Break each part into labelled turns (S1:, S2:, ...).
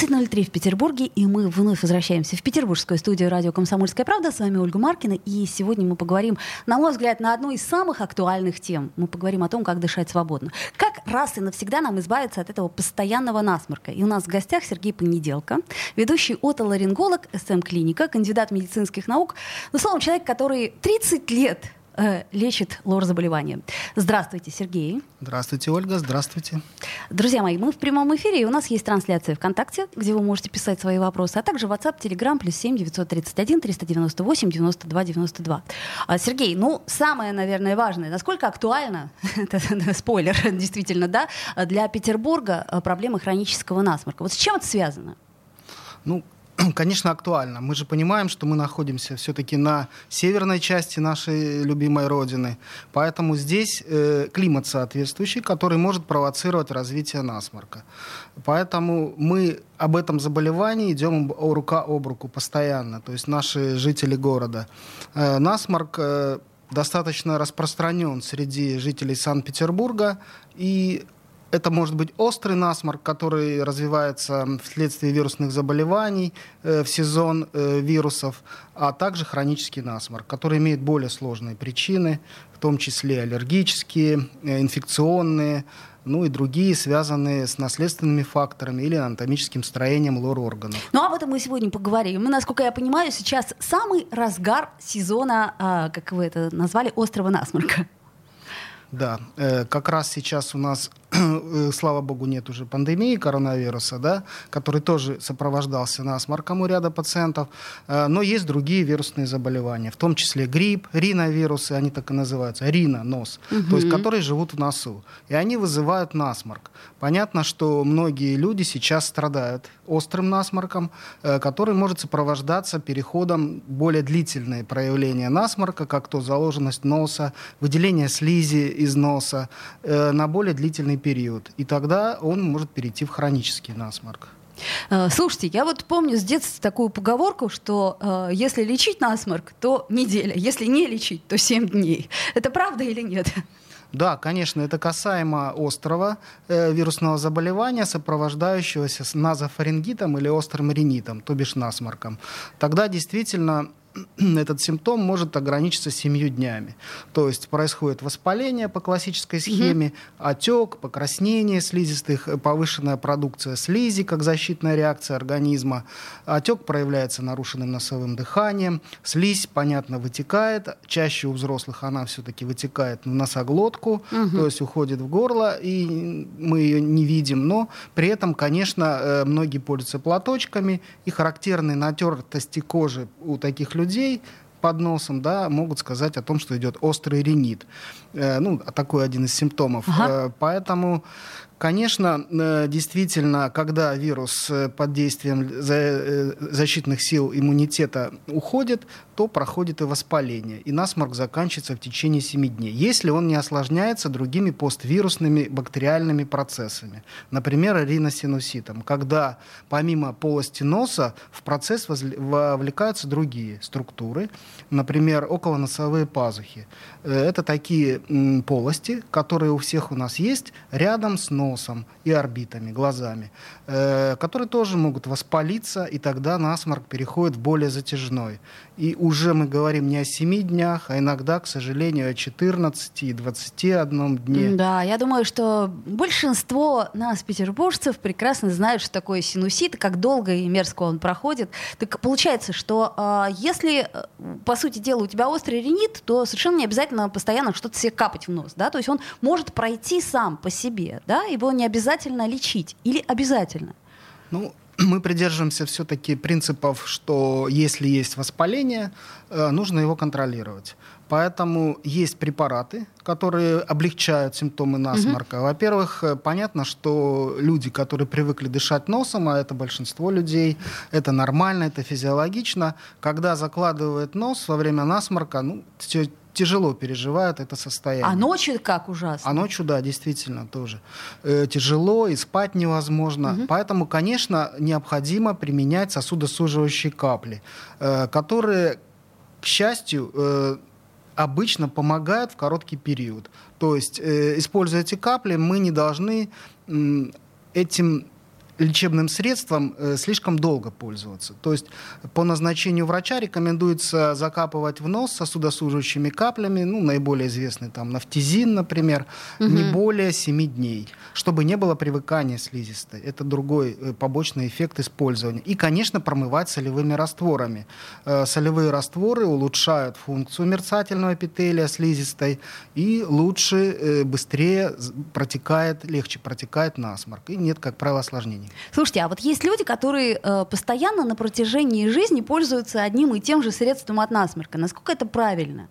S1: 13.03 в Петербурге, и мы вновь возвращаемся в петербургскую студию радио «Комсомольская правда». С вами Ольга Маркина, и сегодня мы поговорим, на мой взгляд, на одну из самых актуальных тем. Мы поговорим о том, как дышать свободно. Как раз и навсегда нам избавиться от этого постоянного насморка. И у нас в гостях Сергей Понеделко, ведущий отоларинголог СМ-клиника, кандидат медицинских наук. Ну, словом, человек, который 30 лет э, лечит лор-заболевания. Здравствуйте, Сергей.
S2: Здравствуйте, Ольга. Здравствуйте.
S1: Друзья мои, мы в прямом эфире, и у нас есть трансляция ВКонтакте, где вы можете писать свои вопросы, а также WhatsApp, Telegram, плюс 7 931 398 92 92. А, Сергей, ну, самое, наверное, важное, насколько актуально, это спойлер, действительно, да, для Петербурга а, проблема хронического насморка. Вот с чем это связано?
S2: Ну, конечно, актуально. Мы же понимаем, что мы находимся все-таки на северной части нашей любимой родины, поэтому здесь э, климат соответствующий, который может провоцировать развитие насморка. Поэтому мы об этом заболевании идем рука об руку постоянно, то есть наши жители города. Э, насморк э, достаточно распространен среди жителей Санкт-Петербурга, и это может быть острый насморк, который развивается вследствие вирусных заболеваний э, в сезон э, вирусов, а также хронический насморк, который имеет более сложные причины, в том числе аллергические, э, инфекционные, ну и другие, связанные с наследственными факторами или анатомическим строением лор-органов.
S1: Ну, об этом мы сегодня поговорим. Мы, насколько я понимаю, сейчас самый разгар сезона, а, как вы это назвали, острого насморка.
S2: Да, э, как раз сейчас у нас, слава богу, нет уже пандемии коронавируса, да, который тоже сопровождался насморком у ряда пациентов, э, но есть другие вирусные заболевания, в том числе грипп, риновирусы, они так и называются, рина, нос, угу. то есть которые живут в носу, и они вызывают насморк. Понятно, что многие люди сейчас страдают острым насморком, который может сопровождаться переходом более длительные проявления насморка, как то заложенность носа, выделение слизи из носа э, на более длительный период. И тогда он может перейти в хронический насморк.
S1: Э, слушайте, я вот помню с детства такую поговорку, что э, если лечить насморк, то неделя, если не лечить, то 7 дней. Это правда или нет?
S2: Да, конечно, это касаемо острого э, вирусного заболевания, сопровождающегося с назофарингитом или острым ринитом, то бишь насморком. Тогда действительно этот симптом может ограничиться семью днями. То есть происходит воспаление по классической схеме, угу. отек, покраснение слизистых, э, повышенная продукция слизи как защитная реакция организма. Отек проявляется нарушенным носовым дыханием. Слизь, понятно, вытекает. Чаще у взрослых она все-таки вытекает в носоглотку, угу. то есть уходит в горло, и мы ее не видим. Но при этом, конечно, э, многие пользуются платочками, и характерные натертости кожи у таких людей людей под носом, да, могут сказать о том, что идет острый ринит. Э, ну, такой один из симптомов. Ага. Э, поэтому Конечно, э, действительно, когда вирус э, под действием э, защитных сил иммунитета уходит, то проходит и воспаление, и насморк заканчивается в течение 7 дней, если он не осложняется другими поствирусными бактериальными процессами, например, риносинуситом, когда помимо полости носа в процесс вовлекаются другие структуры, например, околоносовые пазухи. Это такие полости, которые у всех у нас есть рядом с носом носом и орбитами, глазами, э, которые тоже могут воспалиться, и тогда насморк переходит в более затяжной. И уже мы говорим не о 7 днях, а иногда, к сожалению, о 14 и 21 дне.
S1: Да, я думаю, что большинство нас, петербуржцев, прекрасно знают, что такое синусит, как долго и мерзко он проходит. Так получается, что э, если, по сути дела, у тебя острый ринит, то совершенно не обязательно постоянно что-то себе капать в нос, да, то есть он может пройти сам по себе, да, его не обязательно лечить или обязательно?
S2: Ну, мы придерживаемся все-таки принципов, что если есть воспаление, э, нужно его контролировать. Поэтому есть препараты, которые облегчают симптомы насморка. Угу. Во-первых, э, понятно, что люди, которые привыкли дышать носом, а это большинство людей, это нормально, это физиологично. Когда закладывает нос во время насморка, ну, тяжело переживают это состояние.
S1: А ночью как ужасно?
S2: А ночью, да, действительно тоже. Э, тяжело, и спать невозможно. Угу. Поэтому, конечно, необходимо применять сосудосуживающие капли, э, которые, к счастью, э, обычно помогают в короткий период. То есть, э, используя эти капли, мы не должны э, этим лечебным средством э, слишком долго пользоваться. То есть по назначению врача рекомендуется закапывать в нос сосудосуживающими каплями, ну, наиболее известный там нафтизин, например, угу. не более 7 дней, чтобы не было привыкания слизистой. Это другой э, побочный эффект использования. И, конечно, промывать солевыми растворами. Э, солевые растворы улучшают функцию мерцательного эпителия слизистой и лучше, быстрее протекает, легче протекает насморк. И нет, как правило, осложнений.
S1: Слушайте, а вот есть люди, которые э, постоянно на протяжении жизни пользуются одним и тем же средством от насморка. Насколько это правильно?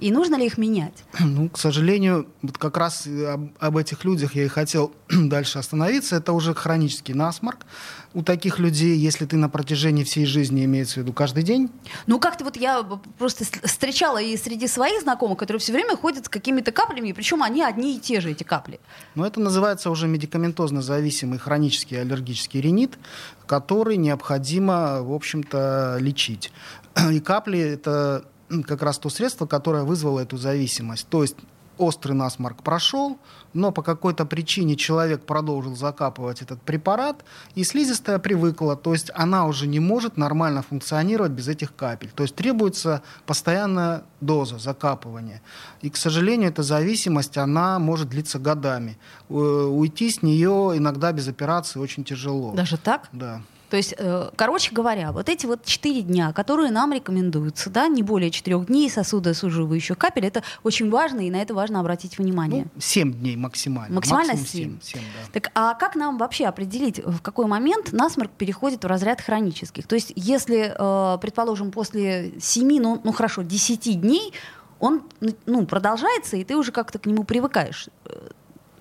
S1: И нужно ли их менять?
S2: Ну, к сожалению, вот как раз об, об этих людях я и хотел дальше остановиться. Это уже хронический насморк. У таких людей, если ты на протяжении всей жизни, имеется в виду каждый день?
S1: Ну, как-то вот я просто встречала и среди своих знакомых, которые все время ходят с какими-то каплями, причем они одни и те же, эти капли.
S2: Ну, это называется уже медикаментозно зависимый хронический аллергический ринит, который необходимо, в общем-то, лечить. И капли — это как раз то средство, которое вызвало эту зависимость. То есть острый насморк прошел, но по какой-то причине человек продолжил закапывать этот препарат, и слизистая привыкла, то есть она уже не может нормально функционировать без этих капель. То есть требуется постоянная доза закапывания. И, к сожалению, эта зависимость, она может длиться годами. Уйти с нее иногда без операции очень тяжело.
S1: Даже так?
S2: Да.
S1: То есть, э, короче говоря, вот эти вот четыре дня, которые нам рекомендуются, да, не более четырех дней сосудосуживающих капель, это очень важно, и на это важно обратить внимание.
S2: Ну, семь дней максимально.
S1: Максимально семь. да. Так, а как нам вообще определить, в какой момент насморк переходит в разряд хронических? То есть, если, э, предположим, после семи, ну, ну хорошо, десяти дней он ну, продолжается, и ты уже как-то к нему привыкаешь.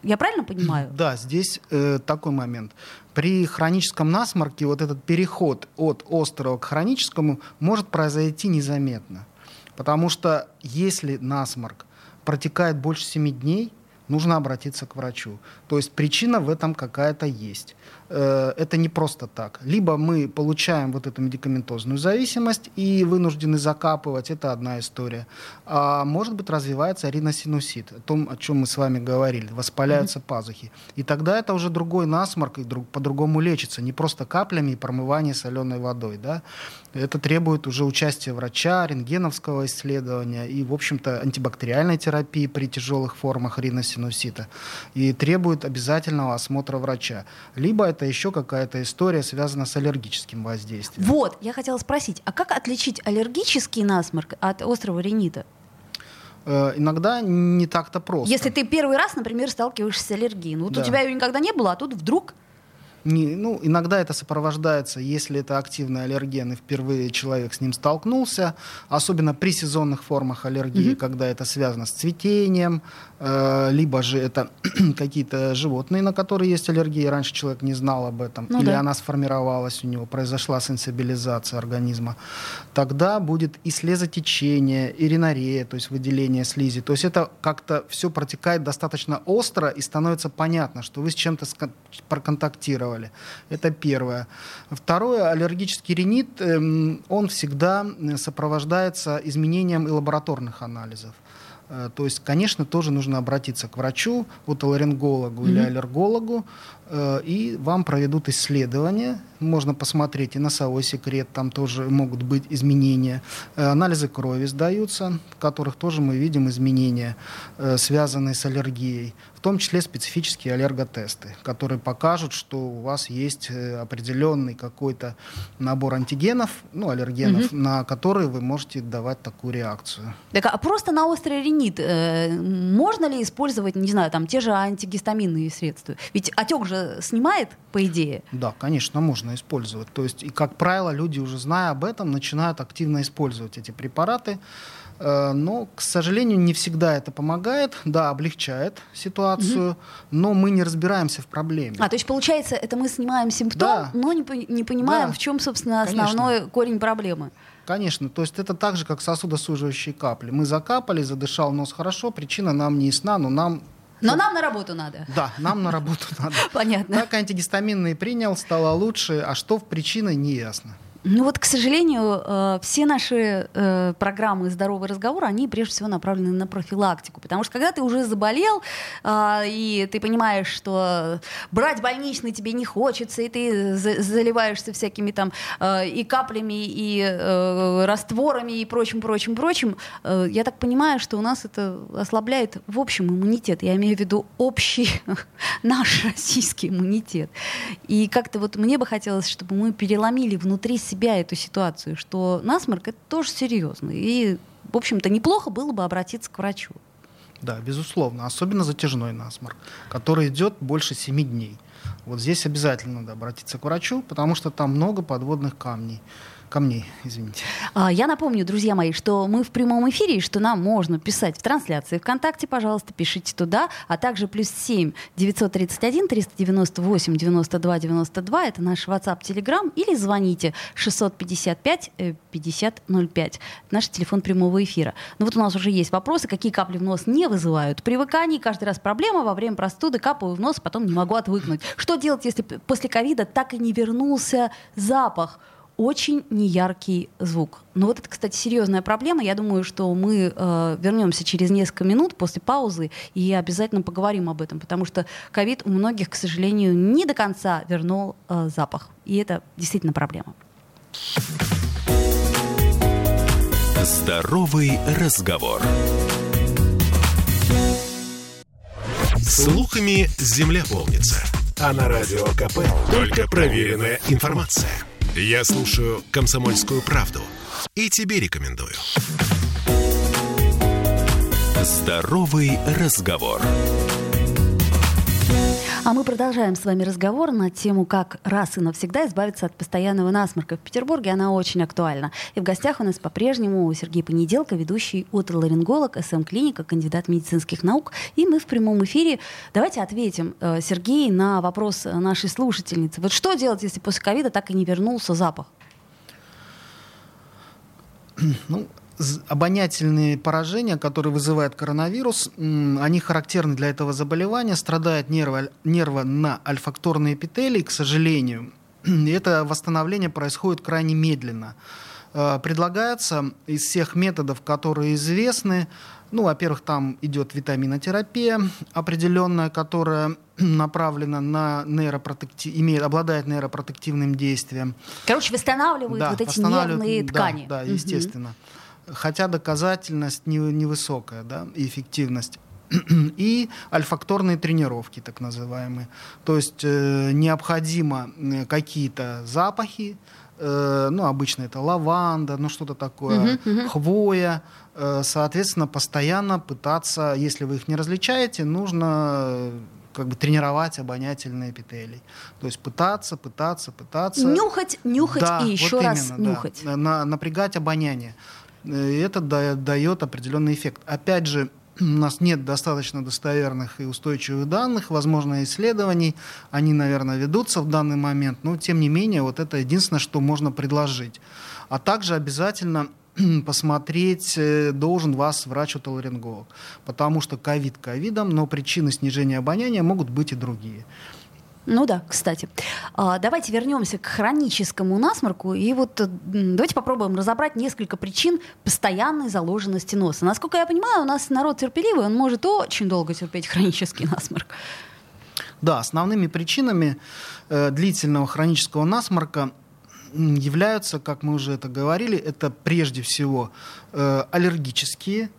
S1: Я правильно понимаю?
S2: Да, здесь э, такой момент. При хроническом насморке вот этот переход от острого к хроническому может произойти незаметно. Потому что если насморк протекает больше 7 дней, нужно обратиться к врачу. То есть причина в этом какая-то есть. Э, это не просто так. Либо мы получаем вот эту медикаментозную зависимость и вынуждены закапывать, это одна история. А может быть развивается риносинусит, о том, о чем мы с вами говорили, воспаляются mm-hmm. пазухи. И тогда это уже другой насморк, и друг, по-другому лечится, не просто каплями и промывание соленой водой. Да? Это требует уже участия врача, рентгеновского исследования и, в общем-то, антибактериальной терапии при тяжелых формах риносинусита. И требует обязательного осмотра врача. Либо это еще какая-то история, связана с аллергическим воздействием.
S1: Вот, я хотела спросить, а как отличить аллергический насморк от острого ринита?
S2: Э, иногда не так-то просто.
S1: Если ты первый раз, например, сталкиваешься с аллергией, ну вот да. у тебя ее никогда не было, а тут вдруг
S2: не, ну, иногда это сопровождается, если это активный аллерген, и впервые человек с ним столкнулся, особенно при сезонных формах аллергии, mm-hmm. когда это связано с цветением, э, либо же это какие-то животные, на которые есть аллергия, раньше человек не знал об этом, ну, или да. она сформировалась у него, произошла сенсибилизация организма, тогда будет и слезотечение, и ринорея, то есть выделение слизи. То есть это как-то все протекает достаточно остро, и становится понятно, что вы с чем-то проконтактировали делали. Это первое. Второе, аллергический ринит, эм, он всегда э, сопровождается изменением и лабораторных анализов. Э, то есть, конечно, тоже нужно обратиться к врачу, отоларингологу mm-hmm. или аллергологу, э, и вам проведут исследования. Можно посмотреть и носовой секрет, там тоже могут быть изменения. Анализы крови сдаются, в которых тоже мы видим изменения, связанные с аллергией в том числе специфические аллерготесты, которые покажут, что у вас есть э, определенный какой-то набор антигенов, ну, аллергенов, угу. на которые вы можете давать такую реакцию.
S1: Так, а просто на острый ринит э, можно ли использовать, не знаю, там те же антигистаминные средства? Ведь отек же снимает, по идее.
S2: Да, конечно, можно использовать. То есть, и, как правило, люди, уже зная об этом, начинают активно использовать эти препараты. Э, но, к сожалению, не всегда это помогает. Да, облегчает ситуацию, угу. но мы не разбираемся в проблеме.
S1: А, то есть, получается, это мы снимаем симптом, да. но не, не понимаем, да. в чем, собственно, основной Конечно. корень проблемы.
S2: Конечно, то есть это так же, как сосудосуживающие капли. Мы закапали, задышал нос хорошо, причина нам не ясна, но нам
S1: но нам на работу надо.
S2: Да, нам на работу надо.
S1: Понятно.
S2: Так антигистаминный принял, стало лучше, а что в причине, не ясно.
S1: Ну вот, к сожалению, э, все наши э, программы «Здоровый разговор», они прежде всего направлены на профилактику. Потому что когда ты уже заболел, э, и ты понимаешь, что брать больничный тебе не хочется, и ты заливаешься всякими там и каплями, и растворами, и прочим, прочим, прочим, я так понимаю, что у нас это ослабляет в общем иммунитет. Я имею в виду общий наш российский иммунитет. И как-то вот мне бы хотелось, чтобы мы переломили внутри себя эту ситуацию, что насморк это тоже серьезно. И, в общем-то, неплохо было бы обратиться к врачу.
S2: Да, безусловно. Особенно затяжной насморк, который идет больше 7 дней. Вот здесь обязательно надо обратиться к врачу, потому что там много подводных камней камней, извините.
S1: А, я напомню, друзья мои, что мы в прямом эфире, и что нам можно писать в трансляции ВКонтакте, пожалуйста, пишите туда, а также плюс 7 931 398 92 92, это наш WhatsApp, Telegram, или звоните 655 50 05, наш телефон прямого эфира. Ну вот у нас уже есть вопросы, какие капли в нос не вызывают привыканий, каждый раз проблема, во время простуды капаю в нос, потом не могу отвыкнуть. Что делать, если после ковида так и не вернулся запах? Очень неяркий звук. Но вот это, кстати, серьезная проблема. Я думаю, что мы э, вернемся через несколько минут после паузы и обязательно поговорим об этом, потому что ковид у многих, к сожалению, не до конца вернул э, запах. И это действительно проблема.
S3: Здоровый разговор. Слухами земля полнится. А на радио КП только проверенная информация. Я слушаю «Комсомольскую правду» и тебе рекомендую. Здоровый разговор.
S1: А мы продолжаем с вами разговор на тему, как раз и навсегда избавиться от постоянного насморка. В Петербурге она очень актуальна. И в гостях у нас по-прежнему Сергей Понеделко, ведущий отоларинголог, СМ-клиника, кандидат медицинских наук. И мы в прямом эфире. Давайте ответим, э, Сергей, на вопрос нашей слушательницы. Вот что делать, если после ковида так и не вернулся запах?
S2: Ну, обонятельные поражения, которые вызывает коронавирус, они характерны для этого заболевания, страдает нерва, нерва на альфакторные эпителии, к сожалению. И это восстановление происходит крайне медленно. Э, предлагается из всех методов, которые известны, ну, во-первых, там идет витаминотерапия определенная, которая направлена на нейропротектив, имеет, обладает нейропротективным действием.
S1: Короче, восстанавливают да, вот эти нервные ткани.
S2: Да, да естественно. Угу хотя доказательность невысокая, да, и эффективность и альфакторные тренировки, так называемые. То есть э, необходимо э, какие-то запахи, э, ну, обычно это лаванда, ну, что-то такое, uh-huh, uh-huh. хвоя. Э, соответственно, постоянно пытаться, если вы их не различаете, нужно э, как бы тренировать обонятельные эпителий. То есть пытаться, пытаться, пытаться.
S1: Нюхать, нюхать да, и еще вот раз именно, нюхать.
S2: Да, на, напрягать обоняние. И это дает определенный эффект. Опять же, у нас нет достаточно достоверных и устойчивых данных, возможно, исследований, они, наверное, ведутся в данный момент, но тем не менее, вот это единственное, что можно предложить. А также обязательно посмотреть э, должен вас врач-отоларинголог, потому что ковид ковидом, но причины снижения обоняния могут быть и другие.
S1: Ну да, кстати. А, давайте вернемся к хроническому насморку. И вот давайте попробуем разобрать несколько причин постоянной заложенности носа. Насколько я понимаю, у нас народ терпеливый, он может очень долго терпеть хронический насморк.
S2: Да, основными причинами э, длительного хронического насморка являются, как мы уже это говорили, это прежде всего э, аллергические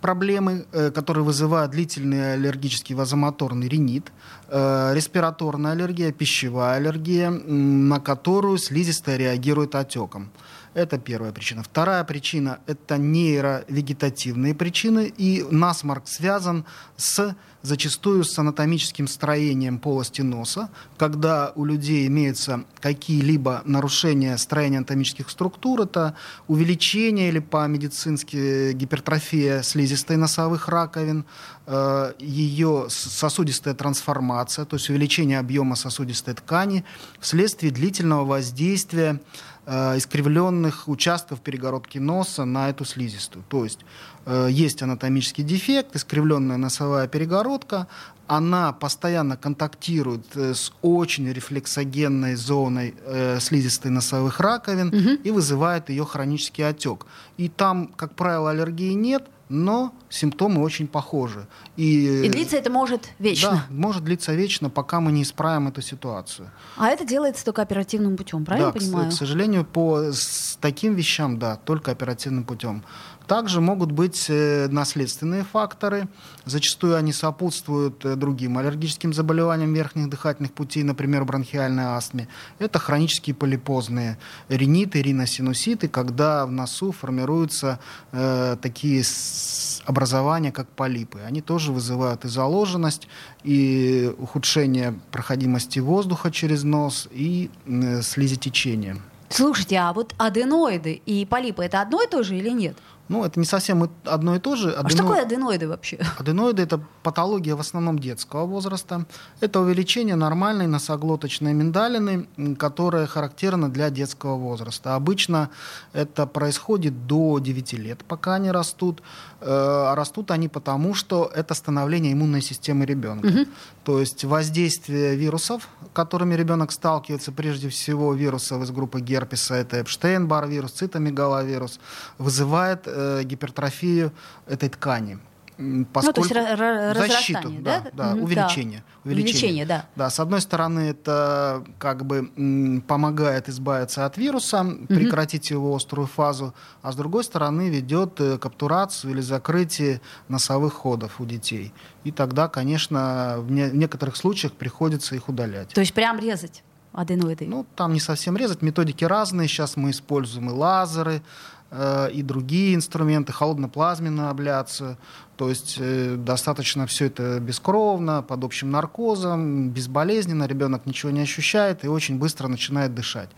S2: проблемы, э, которые вызывают длительный аллергический вазомоторный ринит, э, респираторная аллергия, пищевая аллергия, на которую слизистая реагирует отеком. Это первая причина. Вторая причина – это нейровегетативные причины, и насморк связан с зачастую с анатомическим строением полости носа, когда у людей имеются какие-либо нарушения строения анатомических структур, это увеличение или по-медицински гипертрофия слизистой носовых раковин, э, ее сосудистая трансформация, то есть увеличение объема сосудистой ткани вследствие длительного воздействия Э, искривленных участков перегородки носа на эту слизистую. То есть э, есть анатомический дефект, искривленная носовая перегородка, она постоянно контактирует э, с очень рефлексогенной зоной э, слизистой носовых раковин угу. и вызывает ее хронический отек. И там, как правило, аллергии нет, но симптомы очень похожи.
S1: И, и длиться это может вечно?
S2: Да, может длиться вечно, пока мы не исправим эту ситуацию.
S1: А это делается только оперативным путем, правильно
S2: да,
S1: понимаю?
S2: К, к сожалению, по с таким вещам, да, только оперативным путем. Также могут быть э, наследственные факторы. Зачастую они сопутствуют э, другим аллергическим заболеваниям верхних дыхательных путей, например, бронхиальной астме. Это хронические полипозные риниты, риносинуситы, когда в носу формируются э, такие образования, как полипы. Они тоже вызывают и заложенность, и ухудшение проходимости воздуха через нос, и э, слезотечение.
S1: Слушайте, а вот аденоиды и полипы это одно и то же или нет?
S2: Ну, это не совсем одно и то же.
S1: Адено... А что такое аденоиды вообще?
S2: Аденоиды – это патология в основном детского возраста. Это увеличение нормальной носоглоточной миндалины, которая характерна для детского возраста. Обычно это происходит до 9 лет, пока они растут. Э, а растут они потому, что это становление иммунной системы ребенка. Угу. То есть воздействие вирусов, которыми ребенок сталкивается, прежде всего вирусов из группы герпеса, это Эпштейн-Бар вирус, цитомегаловирус, вызывает э, гипертрофию этой ткани.
S1: Поскольку... Ну, то есть
S2: защиту, да, да, да, увеличение,
S1: да. увеличение. Увеличение, да.
S2: Да, с одной стороны, это как бы помогает избавиться от вируса, угу. прекратить его острую фазу, а с другой стороны ведет э, к обтурацию или закрытие носовых ходов у детей. И тогда, конечно, в, не, в некоторых случаях приходится их удалять.
S1: То есть прям резать аденоиды?
S2: Ну, там не совсем резать, методики разные. Сейчас мы используем и лазеры, Э, и другие инструменты, холодно-плазменную абляцию. То есть э, достаточно все это бескровно, под общим наркозом, безболезненно, ребенок ничего не ощущает и очень быстро начинает дышать.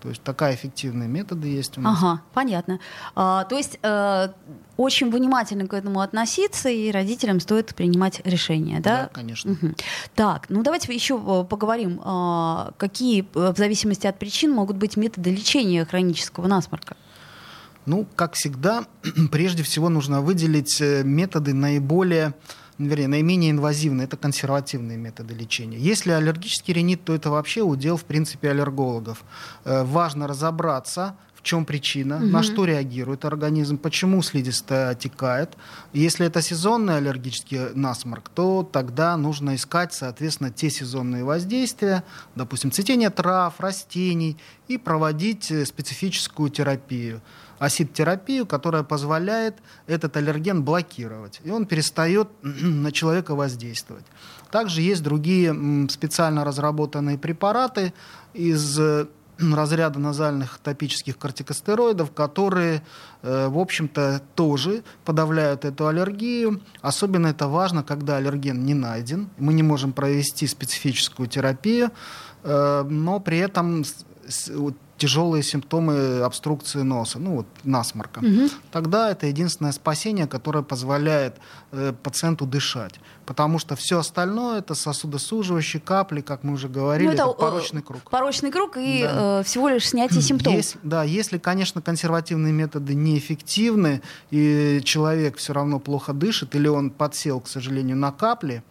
S2: То есть такая эффективные методы есть у нас.
S1: Ага, понятно. А, то есть э, очень внимательно к этому относиться, и родителям стоит принимать решения, да?
S2: Да, конечно. Угу.
S1: Так, ну давайте еще э, поговорим, а, какие в зависимости от причин могут быть методы лечения хронического насморка.
S2: Ну, как всегда, прежде всего нужно выделить э, методы наиболее вернее, наименее инвазивные, это консервативные методы лечения. Если аллергический ринит, то это вообще удел, в принципе, аллергологов. Э, важно разобраться, в чем причина, угу. на что реагирует организм, почему слизистая отекает. Если это сезонный аллергический насморк, то тогда нужно искать, соответственно, те сезонные воздействия, допустим, цветение трав, растений, и проводить э, специфическую терапию асид-терапию, которая позволяет этот аллерген блокировать, и он перестает на человека воздействовать. Также есть другие специально разработанные препараты из э, разряда назальных топических кортикостероидов, которые, э, в общем-то, тоже подавляют эту аллергию. Особенно это важно, когда аллерген не найден. Мы не можем провести специфическую терапию, э, но при этом тяжелые симптомы обструкции носа, ну вот насморка, угу. тогда это единственное спасение, которое позволяет э, пациенту дышать. Потому что все остальное это сосудосуживающие капли, как мы уже говорили, ну, это, это порочный круг.
S1: Порочный круг и да. э, всего лишь снятие симптомов.
S2: Есть, да, если, конечно, консервативные методы неэффективны, и человек все равно плохо дышит, или он подсел, к сожалению, на капли,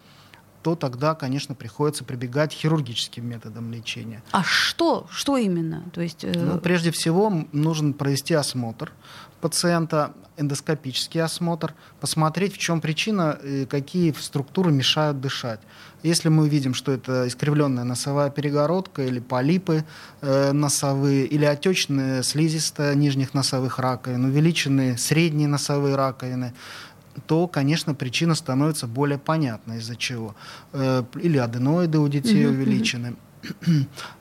S2: то тогда, конечно, приходится прибегать к хирургическим методам лечения.
S1: А что? Что именно? То есть,
S2: э... ну, прежде всего, нужно провести осмотр пациента, эндоскопический осмотр, посмотреть, в чем причина, и какие структуры мешают дышать. Если мы видим, что это искривленная носовая перегородка или полипы э, носовые, или отечные слизистая нижних носовых раковин, увеличенные средние носовые раковины, то, конечно, причина становится более понятной, из-за чего. Э, или аденоиды у детей mm-hmm. увеличены.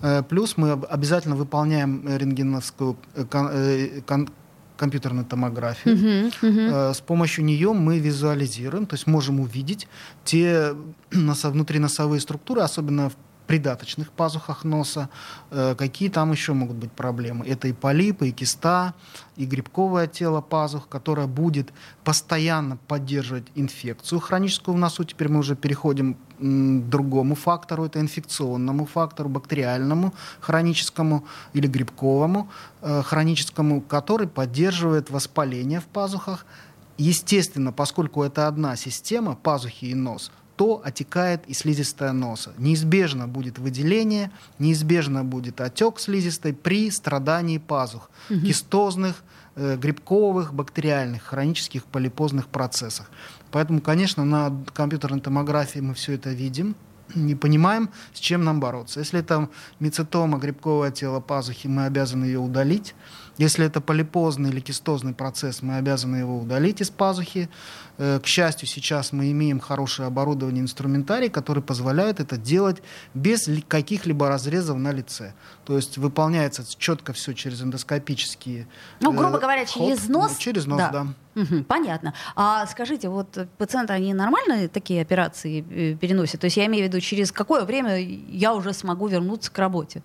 S2: Э, плюс мы обязательно выполняем рентгеновскую э, компьютерную томографию. Uh-huh, uh-huh. С помощью нее мы визуализируем, то есть можем увидеть те внутриносовые структуры, особенно в придаточных пазухах носа. Э, какие там еще могут быть проблемы? Это и полипы, и киста, и грибковое тело пазух, которое будет постоянно поддерживать инфекцию хроническую в носу. Теперь мы уже переходим к другому фактору, это инфекционному фактору, бактериальному, хроническому или грибковому, э, хроническому, который поддерживает воспаление в пазухах. Естественно, поскольку это одна система, пазухи и нос, то отекает и слизистая носа. Неизбежно будет выделение, неизбежно будет отек слизистой при страдании пазух, угу. кистозных, э, грибковых, бактериальных, хронических полипозных процессах. Поэтому, конечно, на компьютерной томографии мы все это видим, не понимаем, с чем нам бороться. Если это мицетома, грибковое тело пазухи, мы обязаны ее удалить. Если это полипозный или кистозный процесс, мы обязаны его удалить из пазухи. Э, к счастью, сейчас мы имеем хорошее оборудование, инструментарий, который позволяет это делать без каких-либо разрезов на лице. То есть выполняется четко все через эндоскопические.
S1: Ну, грубо э, говоря, через ход, нос.
S2: Через нос, да.
S1: да. Угу, понятно. А скажите, вот пациенты, они нормально такие операции э, переносят? То есть я имею в виду, через какое время я уже смогу вернуться к работе?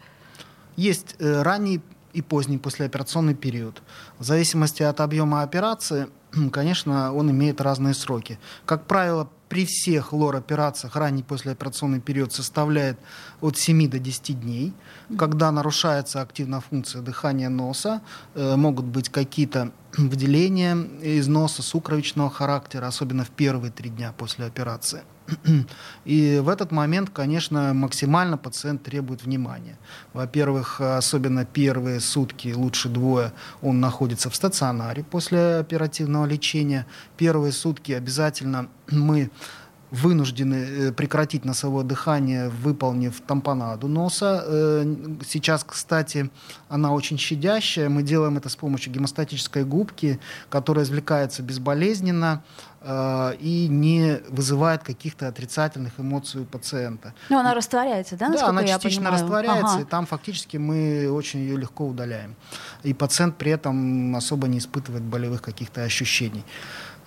S2: Есть э, ранний и поздний послеоперационный период. В зависимости от объема операции, конечно, он имеет разные сроки. Как правило, при всех лор-операциях ранний послеоперационный период составляет от 7 до 10 дней. Когда нарушается активная функция дыхания носа, э, могут быть какие-то выделения из носа сукровичного характера, особенно в первые три дня после операции. И в этот момент, конечно, максимально пациент требует внимания. Во-первых, особенно первые сутки, лучше двое, он находится в стационаре после оперативного лечения. Первые сутки обязательно мы вынуждены э, прекратить носовое дыхание, выполнив тампонаду носа. Э, сейчас, кстати, она очень щадящая. Мы делаем это с помощью гемостатической губки, которая извлекается безболезненно и не вызывает каких-то отрицательных эмоций у пациента.
S1: Ну, она растворяется, да?
S2: Да, она частично растворяется, ага. и там фактически мы очень ее легко удаляем. И пациент при этом особо не испытывает болевых каких-то ощущений.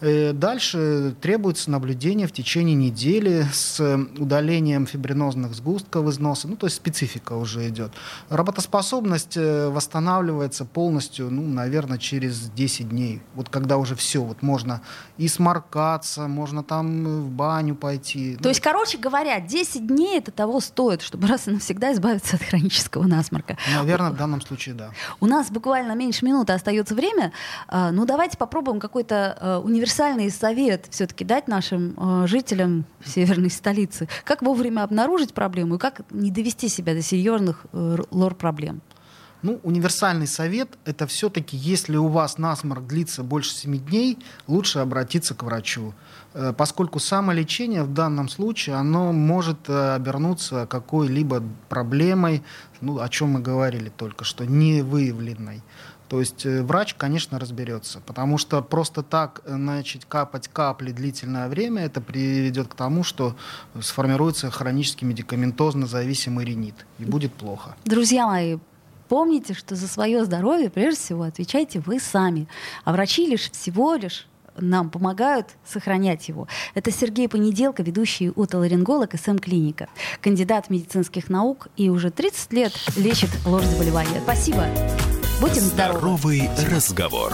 S2: Э, дальше требуется наблюдение в течение недели с удалением фибринозных сгустков из носа, ну то есть специфика уже идет. Работоспособность э, восстанавливается полностью, ну, наверное, через 10 дней. Вот когда уже все, вот можно и сморкаться, можно там в баню пойти.
S1: То ну, есть, короче говоря, 10 дней это того стоит, чтобы раз и навсегда избавиться от хронического насморка.
S2: Наверное, в данном случае да.
S1: У нас буквально меньше минуты остается время. А, ну давайте попробуем какой-то университет универсальный совет все-таки дать нашим э, жителям северной столицы? Как вовремя обнаружить проблему и как не довести себя до серьезных э, лор-проблем?
S2: Ну, универсальный совет – это все-таки, если у вас насморк длится больше 7 дней, лучше обратиться к врачу. Э, поскольку самолечение в данном случае, оно может э, обернуться какой-либо проблемой, ну, о чем мы говорили только что, невыявленной. То есть э, врач, конечно, разберется, потому что просто так э, начать капать капли длительное время, это приведет к тому, что сформируется хронический медикаментозно зависимый ринит, и будет плохо.
S1: Друзья мои, помните, что за свое здоровье прежде всего отвечайте вы сами, а врачи лишь всего лишь нам помогают сохранять его. Это Сергей Понеделко, ведущий отоларинголог СМ-клиника, кандидат медицинских наук и уже 30 лет лечит ложь заболевания. Спасибо. Будем здоровы.
S3: Здоровый разговор.